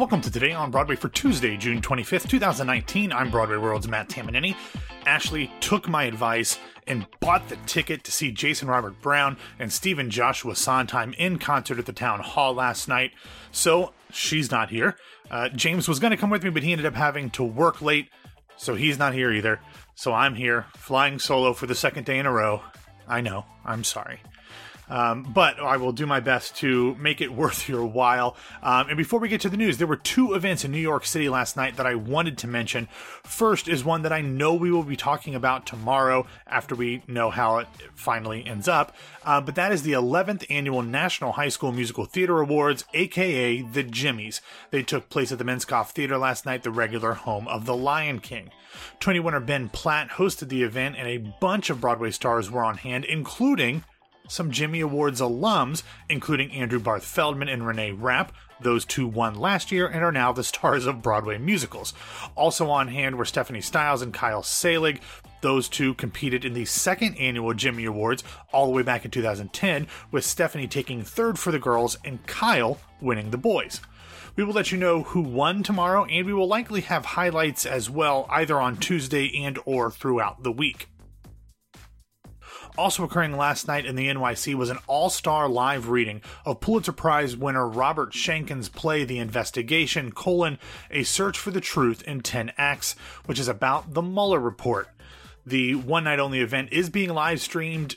Welcome to Today on Broadway for Tuesday, June 25th, 2019. I'm Broadway World's Matt Tamanini. Ashley took my advice and bought the ticket to see Jason Robert Brown and Stephen Joshua Sondheim in concert at the Town Hall last night. So she's not here. Uh, James was going to come with me, but he ended up having to work late, so he's not here either. So I'm here, flying solo for the second day in a row. I know, I'm sorry. Um, but I will do my best to make it worth your while. Um, and before we get to the news, there were two events in New York City last night that I wanted to mention. First is one that I know we will be talking about tomorrow after we know how it finally ends up. Uh, but that is the 11th annual National High School Musical Theater Awards, aka the Jimmies. They took place at the Minskoff Theater last night, the regular home of The Lion King. Tony winner Ben Platt hosted the event, and a bunch of Broadway stars were on hand, including some Jimmy Awards alums, including Andrew Barth Feldman and Renee Rapp. Those two won last year and are now the stars of Broadway musicals. Also on hand were Stephanie Styles and Kyle Selig. Those two competed in the second annual Jimmy Awards all the way back in 2010, with Stephanie taking third for the girls and Kyle winning the boys. We will let you know who won tomorrow, and we will likely have highlights as well, either on Tuesday and or throughout the week. Also occurring last night in the NYC was an all-star live reading of Pulitzer Prize winner Robert Schenkkan's play The Investigation, colon, A Search for the Truth in 10 Acts, which is about the Mueller report. The one night only event is being live streamed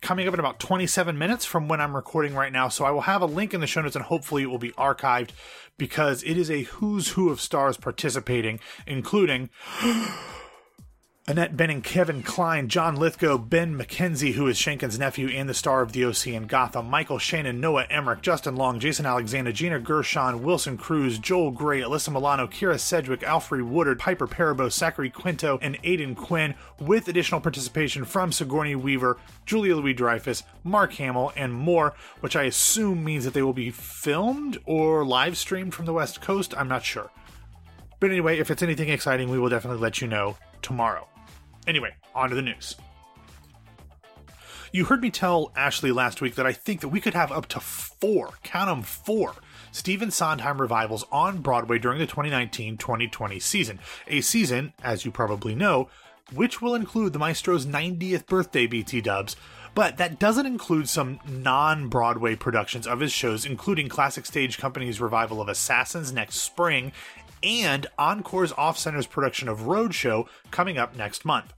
coming up in about 27 minutes from when I'm recording right now. So I will have a link in the show notes and hopefully it will be archived because it is a who's who of stars participating, including Annette Bening, Kevin Kline, John Lithgow, Ben McKenzie, who is Schenkkan's nephew and the star of the OC and Gotham, Michael Shannon, Noah Emmerich, Justin Long, Jason Alexander, Gina Gershon, Wilson Cruz, Joel Grey, Alyssa Milano, Kyra Sedgwick, Alfre Woodard, Piper Perabo, Zachary Quinto, and Aidan Quinn, with additional participation from Sigourney Weaver, Julia Louis Dreyfus, Mark Hamill, and more, which I assume means that they will be filmed or live streamed from the West Coast. I'm not sure. But anyway, if it's anything exciting, we will definitely let you know tomorrow. Anyway, on to the news. You heard me tell Ashley last week that I think that we could have up to four, count them four, Stephen Sondheim revivals on Broadway during the 2019 2020 season. A season, as you probably know, which will include the maestro's 90th birthday BT dubs, but that doesn't include some non Broadway productions of his shows, including Classic Stage Company's revival of Assassins next spring and Encore's Off Center's production of Roadshow coming up next month.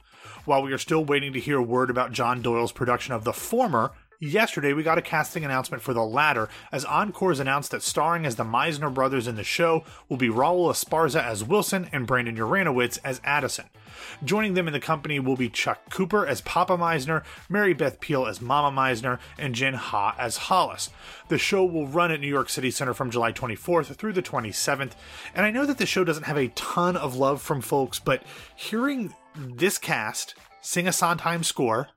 While we are still waiting to hear word about John Doyle's production of the former, Yesterday, we got a casting announcement for the latter, as Encore's announced that starring as the Mizner brothers in the show will be Raul Esparza as Wilson and Brandon Uranowitz as Addison. Joining them in the company will be Chuck Cooper as Papa Mizner, Mary Beth Peil as Mama Mizner, and Jin Ha as Hollis. The show will run at New York City Center from July 24th through the 27th, and I know that the show doesn't have a ton of love from folks, but hearing this cast sing a Sondheim score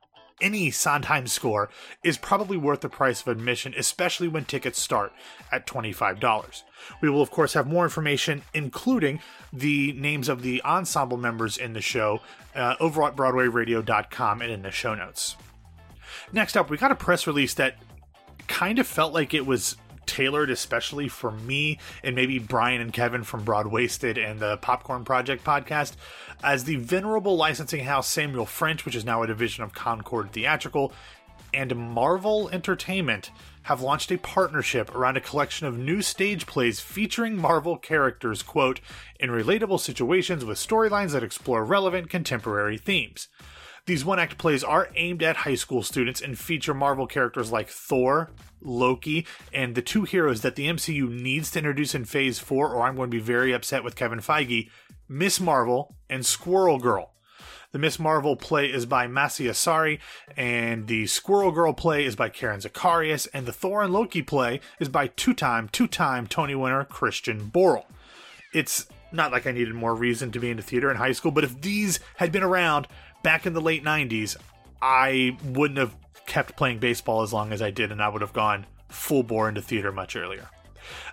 any Sondheim score is probably worth the price of admission, especially when tickets start at $25. We will, of course, have more information, including the names of the ensemble members in the show, uh, over at BroadwayRadio.com and in the show notes. Next up, we got a press release that kind of felt like it was tailored especially for me and maybe Brian and Kevin from Broadwasted and the Popcorn Project podcast, as the venerable licensing house Samuel French, which is now a division of Concord Theatrical, and Marvel Entertainment have launched a partnership around a collection of new stage plays featuring Marvel characters, quote, in relatable situations with storylines that explore relevant contemporary themes. These one act plays are aimed at high school students and feature Marvel characters like Thor, Loki, and the two heroes that the MCU needs to introduce in Phase 4, or I'm going to be very upset with Kevin Feige Miss Marvel and Squirrel Girl. The Miss Marvel play is by Masi Asare, and the Squirrel Girl play is by Karen Zacarías, and the Thor and Loki play is by two time, two time Tony winner Christian Borle. It's not like I needed more reason to be into theater in high school, but if these had been around back in the late 90s, I wouldn't have kept playing baseball as long as I did, and I would have gone full bore into theater much earlier.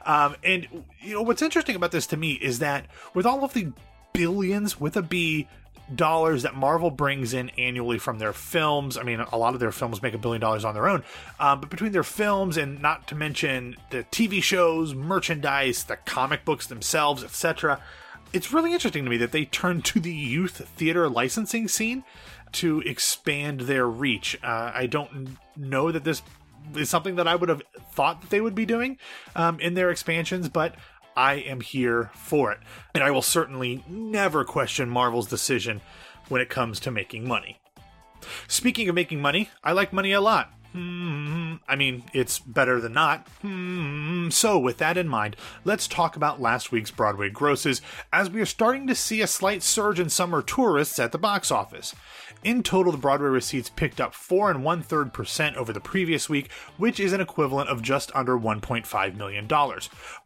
Um, and you know what's interesting about this to me is that with all of the billions with a B dollars that Marvel brings in annually from their films. I mean, a lot of their films make a billion dollars on their own, um, but between their films and not to mention the TV shows, merchandise, the comic books themselves, etc., it's really interesting to me that they turned to the youth theater licensing scene to expand their reach. Uh, I don't know that this is something that I would have thought that they would be doing um, in their expansions, but I am here for it. And I will certainly never question Marvel's decision when it comes to making money. Speaking of making money, I like money a lot. Hmm, I mean, it's better than not. Hmm, so, with that in mind, let's talk about last week's Broadway grosses, as we are starting to see a slight surge in summer tourists at the box office. In total, the Broadway receipts picked up four and one third percent over the previous week, which is an equivalent of just under $1.5 million.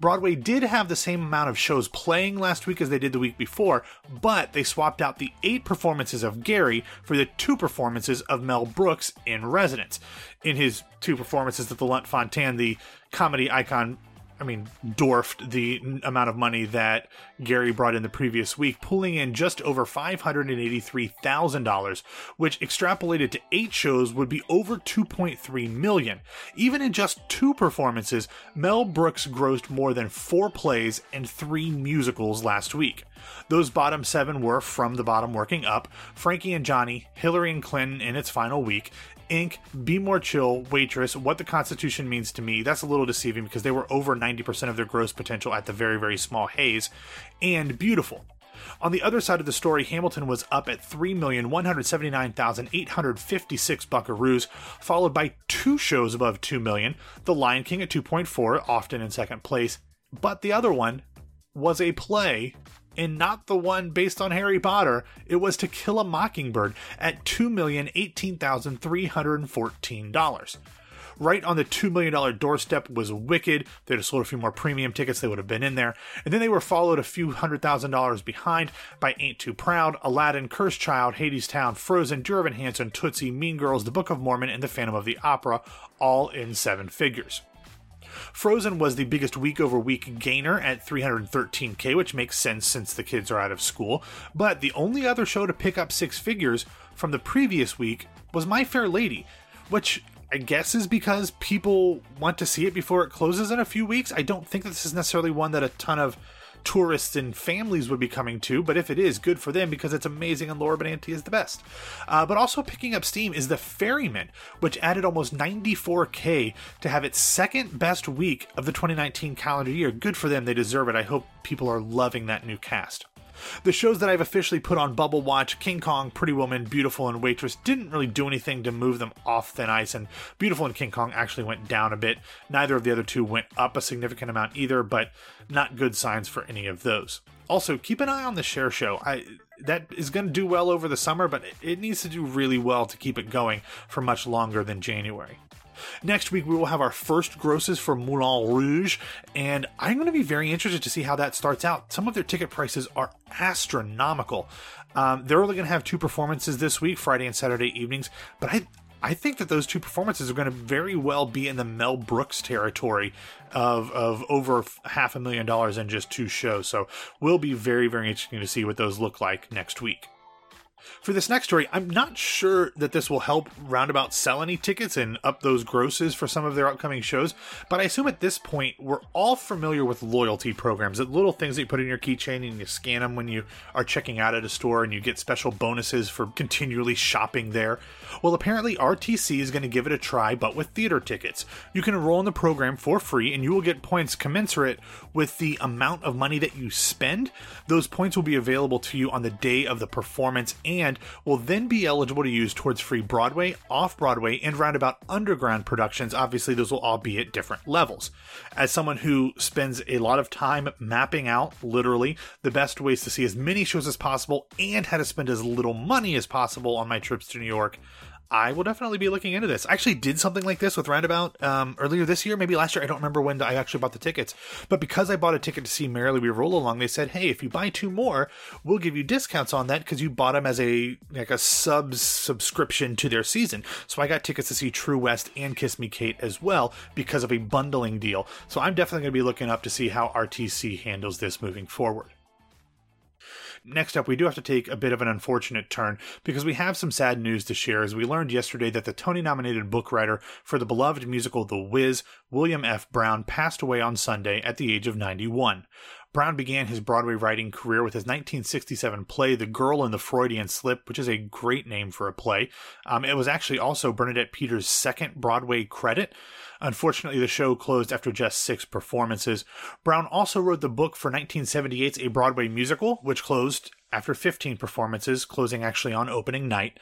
Broadway did have the same amount of shows playing last week as they did the week before, but they swapped out the eight performances of Gary for the two performances of Mel Brooks in residence. In his two performances at the Lunt-Fontanne, the comedy icon I mean, dwarfed the amount of money that Gary brought in the previous week, pulling in just over $583,000, which extrapolated to eight shows would be over 2.3 million. Even in just two performances, Mel Brooks grossed more than four plays and three musicals last week. Those bottom seven were From the Bottom Working Up, Frankie and Johnny, Hillary and Clinton in its final week, Ink, Be More Chill, Waitress, What the Constitution Means to Me. That's a little deceiving because they were over 90% of their gross potential at the very, very small Hayes. And Beautiful. On the other side of the story, Hamilton was up at 3,179,856 buckaroos, followed by two shows above 2 million, The Lion King at 2.4, often in second place, but the other one was a play and not the one based on Harry Potter. It was To Kill a Mockingbird at $2,018,314. Right on the $2 million doorstep was Wicked. They just sold a few more premium tickets, they would have been in there. And then they were followed a few hundred thousand dollars behind by Ain't Too Proud, Aladdin, Cursed Child, Hadestown, Frozen, Dear Evan Hansen, Tootsie, Mean Girls, The Book of Mormon, and The Phantom of the Opera, all in seven figures. Frozen was the biggest week over week gainer at 313k, which makes sense since the kids are out of school. But the only other show to pick up six figures from the previous week was My Fair Lady, which I guess is because people want to see it before it closes in a few weeks. I don't think this is necessarily one that a ton of tourists and families would be coming to, but if it is, good for them because it's amazing and Laura Benanti is the best. Uh, but also picking up steam is The Ferryman, which added almost 94k to have its second best week of the 2019 calendar year. Good for them, they deserve it. I hope people are loving that new cast. The shows that I've officially put on Bubble Watch, King Kong, Pretty Woman, Beautiful, and Waitress, didn't really do anything to move them off thin ice, and Beautiful and King Kong actually went down a bit. Neither of the other two went up a significant amount either, but not good signs for any of those. Also, keep an eye on the Cher Show. I that is going to do well over the summer, but it needs to do really well to keep it going for much longer than January. Next week, we will have our first grosses for Moulin Rouge, and I'm going to be very interested to see how that starts out. Some of their ticket prices are astronomical. Um, they're only going to have two performances this week, Friday and Saturday evenings, but I, I think that those two performances are going to very well be in the Mel Brooks territory of of over half a million dollars in just two shows. So we'll be very very interesting to see what those look like next week. For this next story, I'm not sure that this will help Roundabout sell any tickets and up those grosses for some of their upcoming shows, but I assume at this point we're all familiar with loyalty programs, the little things that you put in your keychain and you scan them when you are checking out at a store and you get special bonuses for continually shopping there. Well, apparently RTC is going to give it a try, but with theater tickets. You can enroll in the program for free and you will get points commensurate with the amount of money that you spend. Those points will be available to you on the day of the performance and will then be eligible to use towards free Broadway, off Broadway, and roundabout underground productions. Obviously, those will all be at different levels. As someone who spends a lot of time mapping out, literally, the best ways to see as many shows as possible and how to spend as little money as possible on my trips to New York, I will definitely be looking into this. I actually did something like this with Roundabout um, earlier this year, maybe last year. I don't remember when I actually bought the tickets. But because I bought a ticket to see Merrily We Roll Along, they said, "Hey, if you buy two more, we'll give you discounts on that because you bought them as a like a sub subscription to their season." So I got tickets to see True West and Kiss Me Kate as well because of a bundling deal. So I'm definitely going to be looking up to see how RTC handles this moving forward. Next up, we do have to take a bit of an unfortunate turn because we have some sad news to share as we learned yesterday that the Tony nominated book writer for the beloved musical The Wiz, William F. Brown, passed away on Sunday at the age of 91. Brown began his Broadway writing career with his 1967 play, The Girl in the Freudian Slip, which is a great name for a play. Um, it was actually also Bernadette Peters' second Broadway credit. Unfortunately, the show closed after just six performances. Brown also wrote the book for 1978's A Broadway Musical, which closed after 15 performances, closing actually on opening night.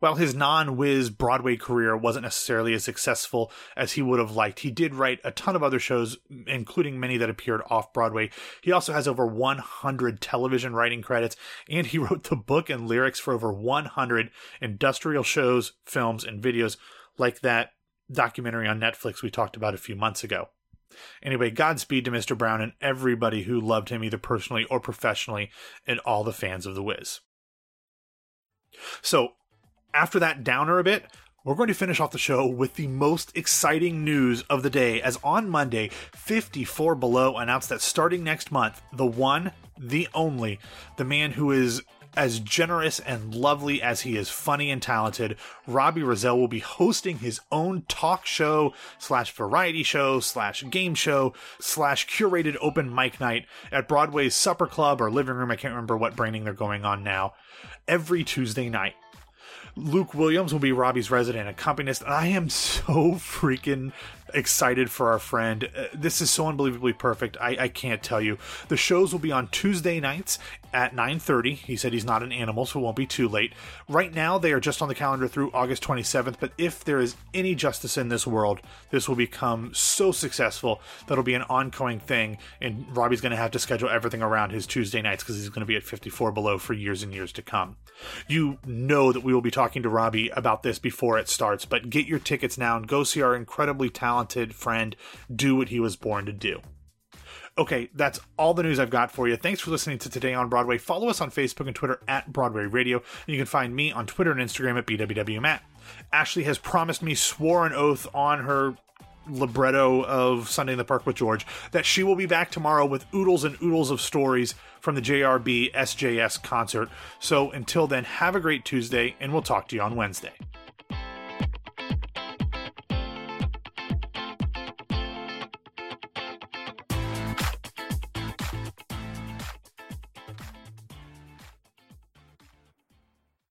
While his non Wiz Broadway career wasn't necessarily as successful as he would have liked, he did write a ton of other shows, including many that appeared off Broadway. He also has over 100 television writing credits, and he wrote the book and lyrics for over 100 industrial shows, films, and videos, like that documentary on Netflix we talked about a few months ago. Anyway, Godspeed to Mr. Brown and everybody who loved him either personally or professionally, and all the fans of The Wiz. So, after that downer a bit, we're going to finish off the show with the most exciting news of the day. As on Monday, 54 Below announced that starting next month, the one, the only, the man who is as generous and lovely as he is funny and talented, Robbie Rozelle will be hosting his own talk show slash variety show slash game show slash curated open mic night at Broadway's Supper Club or Living Room. I can't remember what branding they're going on now. Every Tuesday night. Luke Williams will be Robbie's resident accompanist. And I am so freaking excited for our friend. Uh, this is so unbelievably perfect. I, I can't tell you. The shows will be on Tuesday nights at 9:30. He said he's not an animal, so it won't be too late. Right now, they are just on the calendar through August 27th. But if there is any justice in this world, this will become so successful that'll be an ongoing thing. And Robbie's going to have to schedule everything around his Tuesday nights because he's going to be at 54 below for years and years to come. You know that we will be talking to Robbie about this before it starts, but get your tickets now and go see our incredibly talented friend do what he was born to do. Okay, that's all the news I've got for you. Thanks for listening to Today on Broadway. Follow us on Facebook and Twitter at Broadway Radio. And you can find me on Twitter and Instagram at BWWMatt. Ashley has promised me, swore an oath on her libretto of Sunday in the Park with George that she will be back tomorrow with oodles and oodles of stories from the JRB SJS concert. So until then, have a great Tuesday, and we'll talk to you on Wednesday.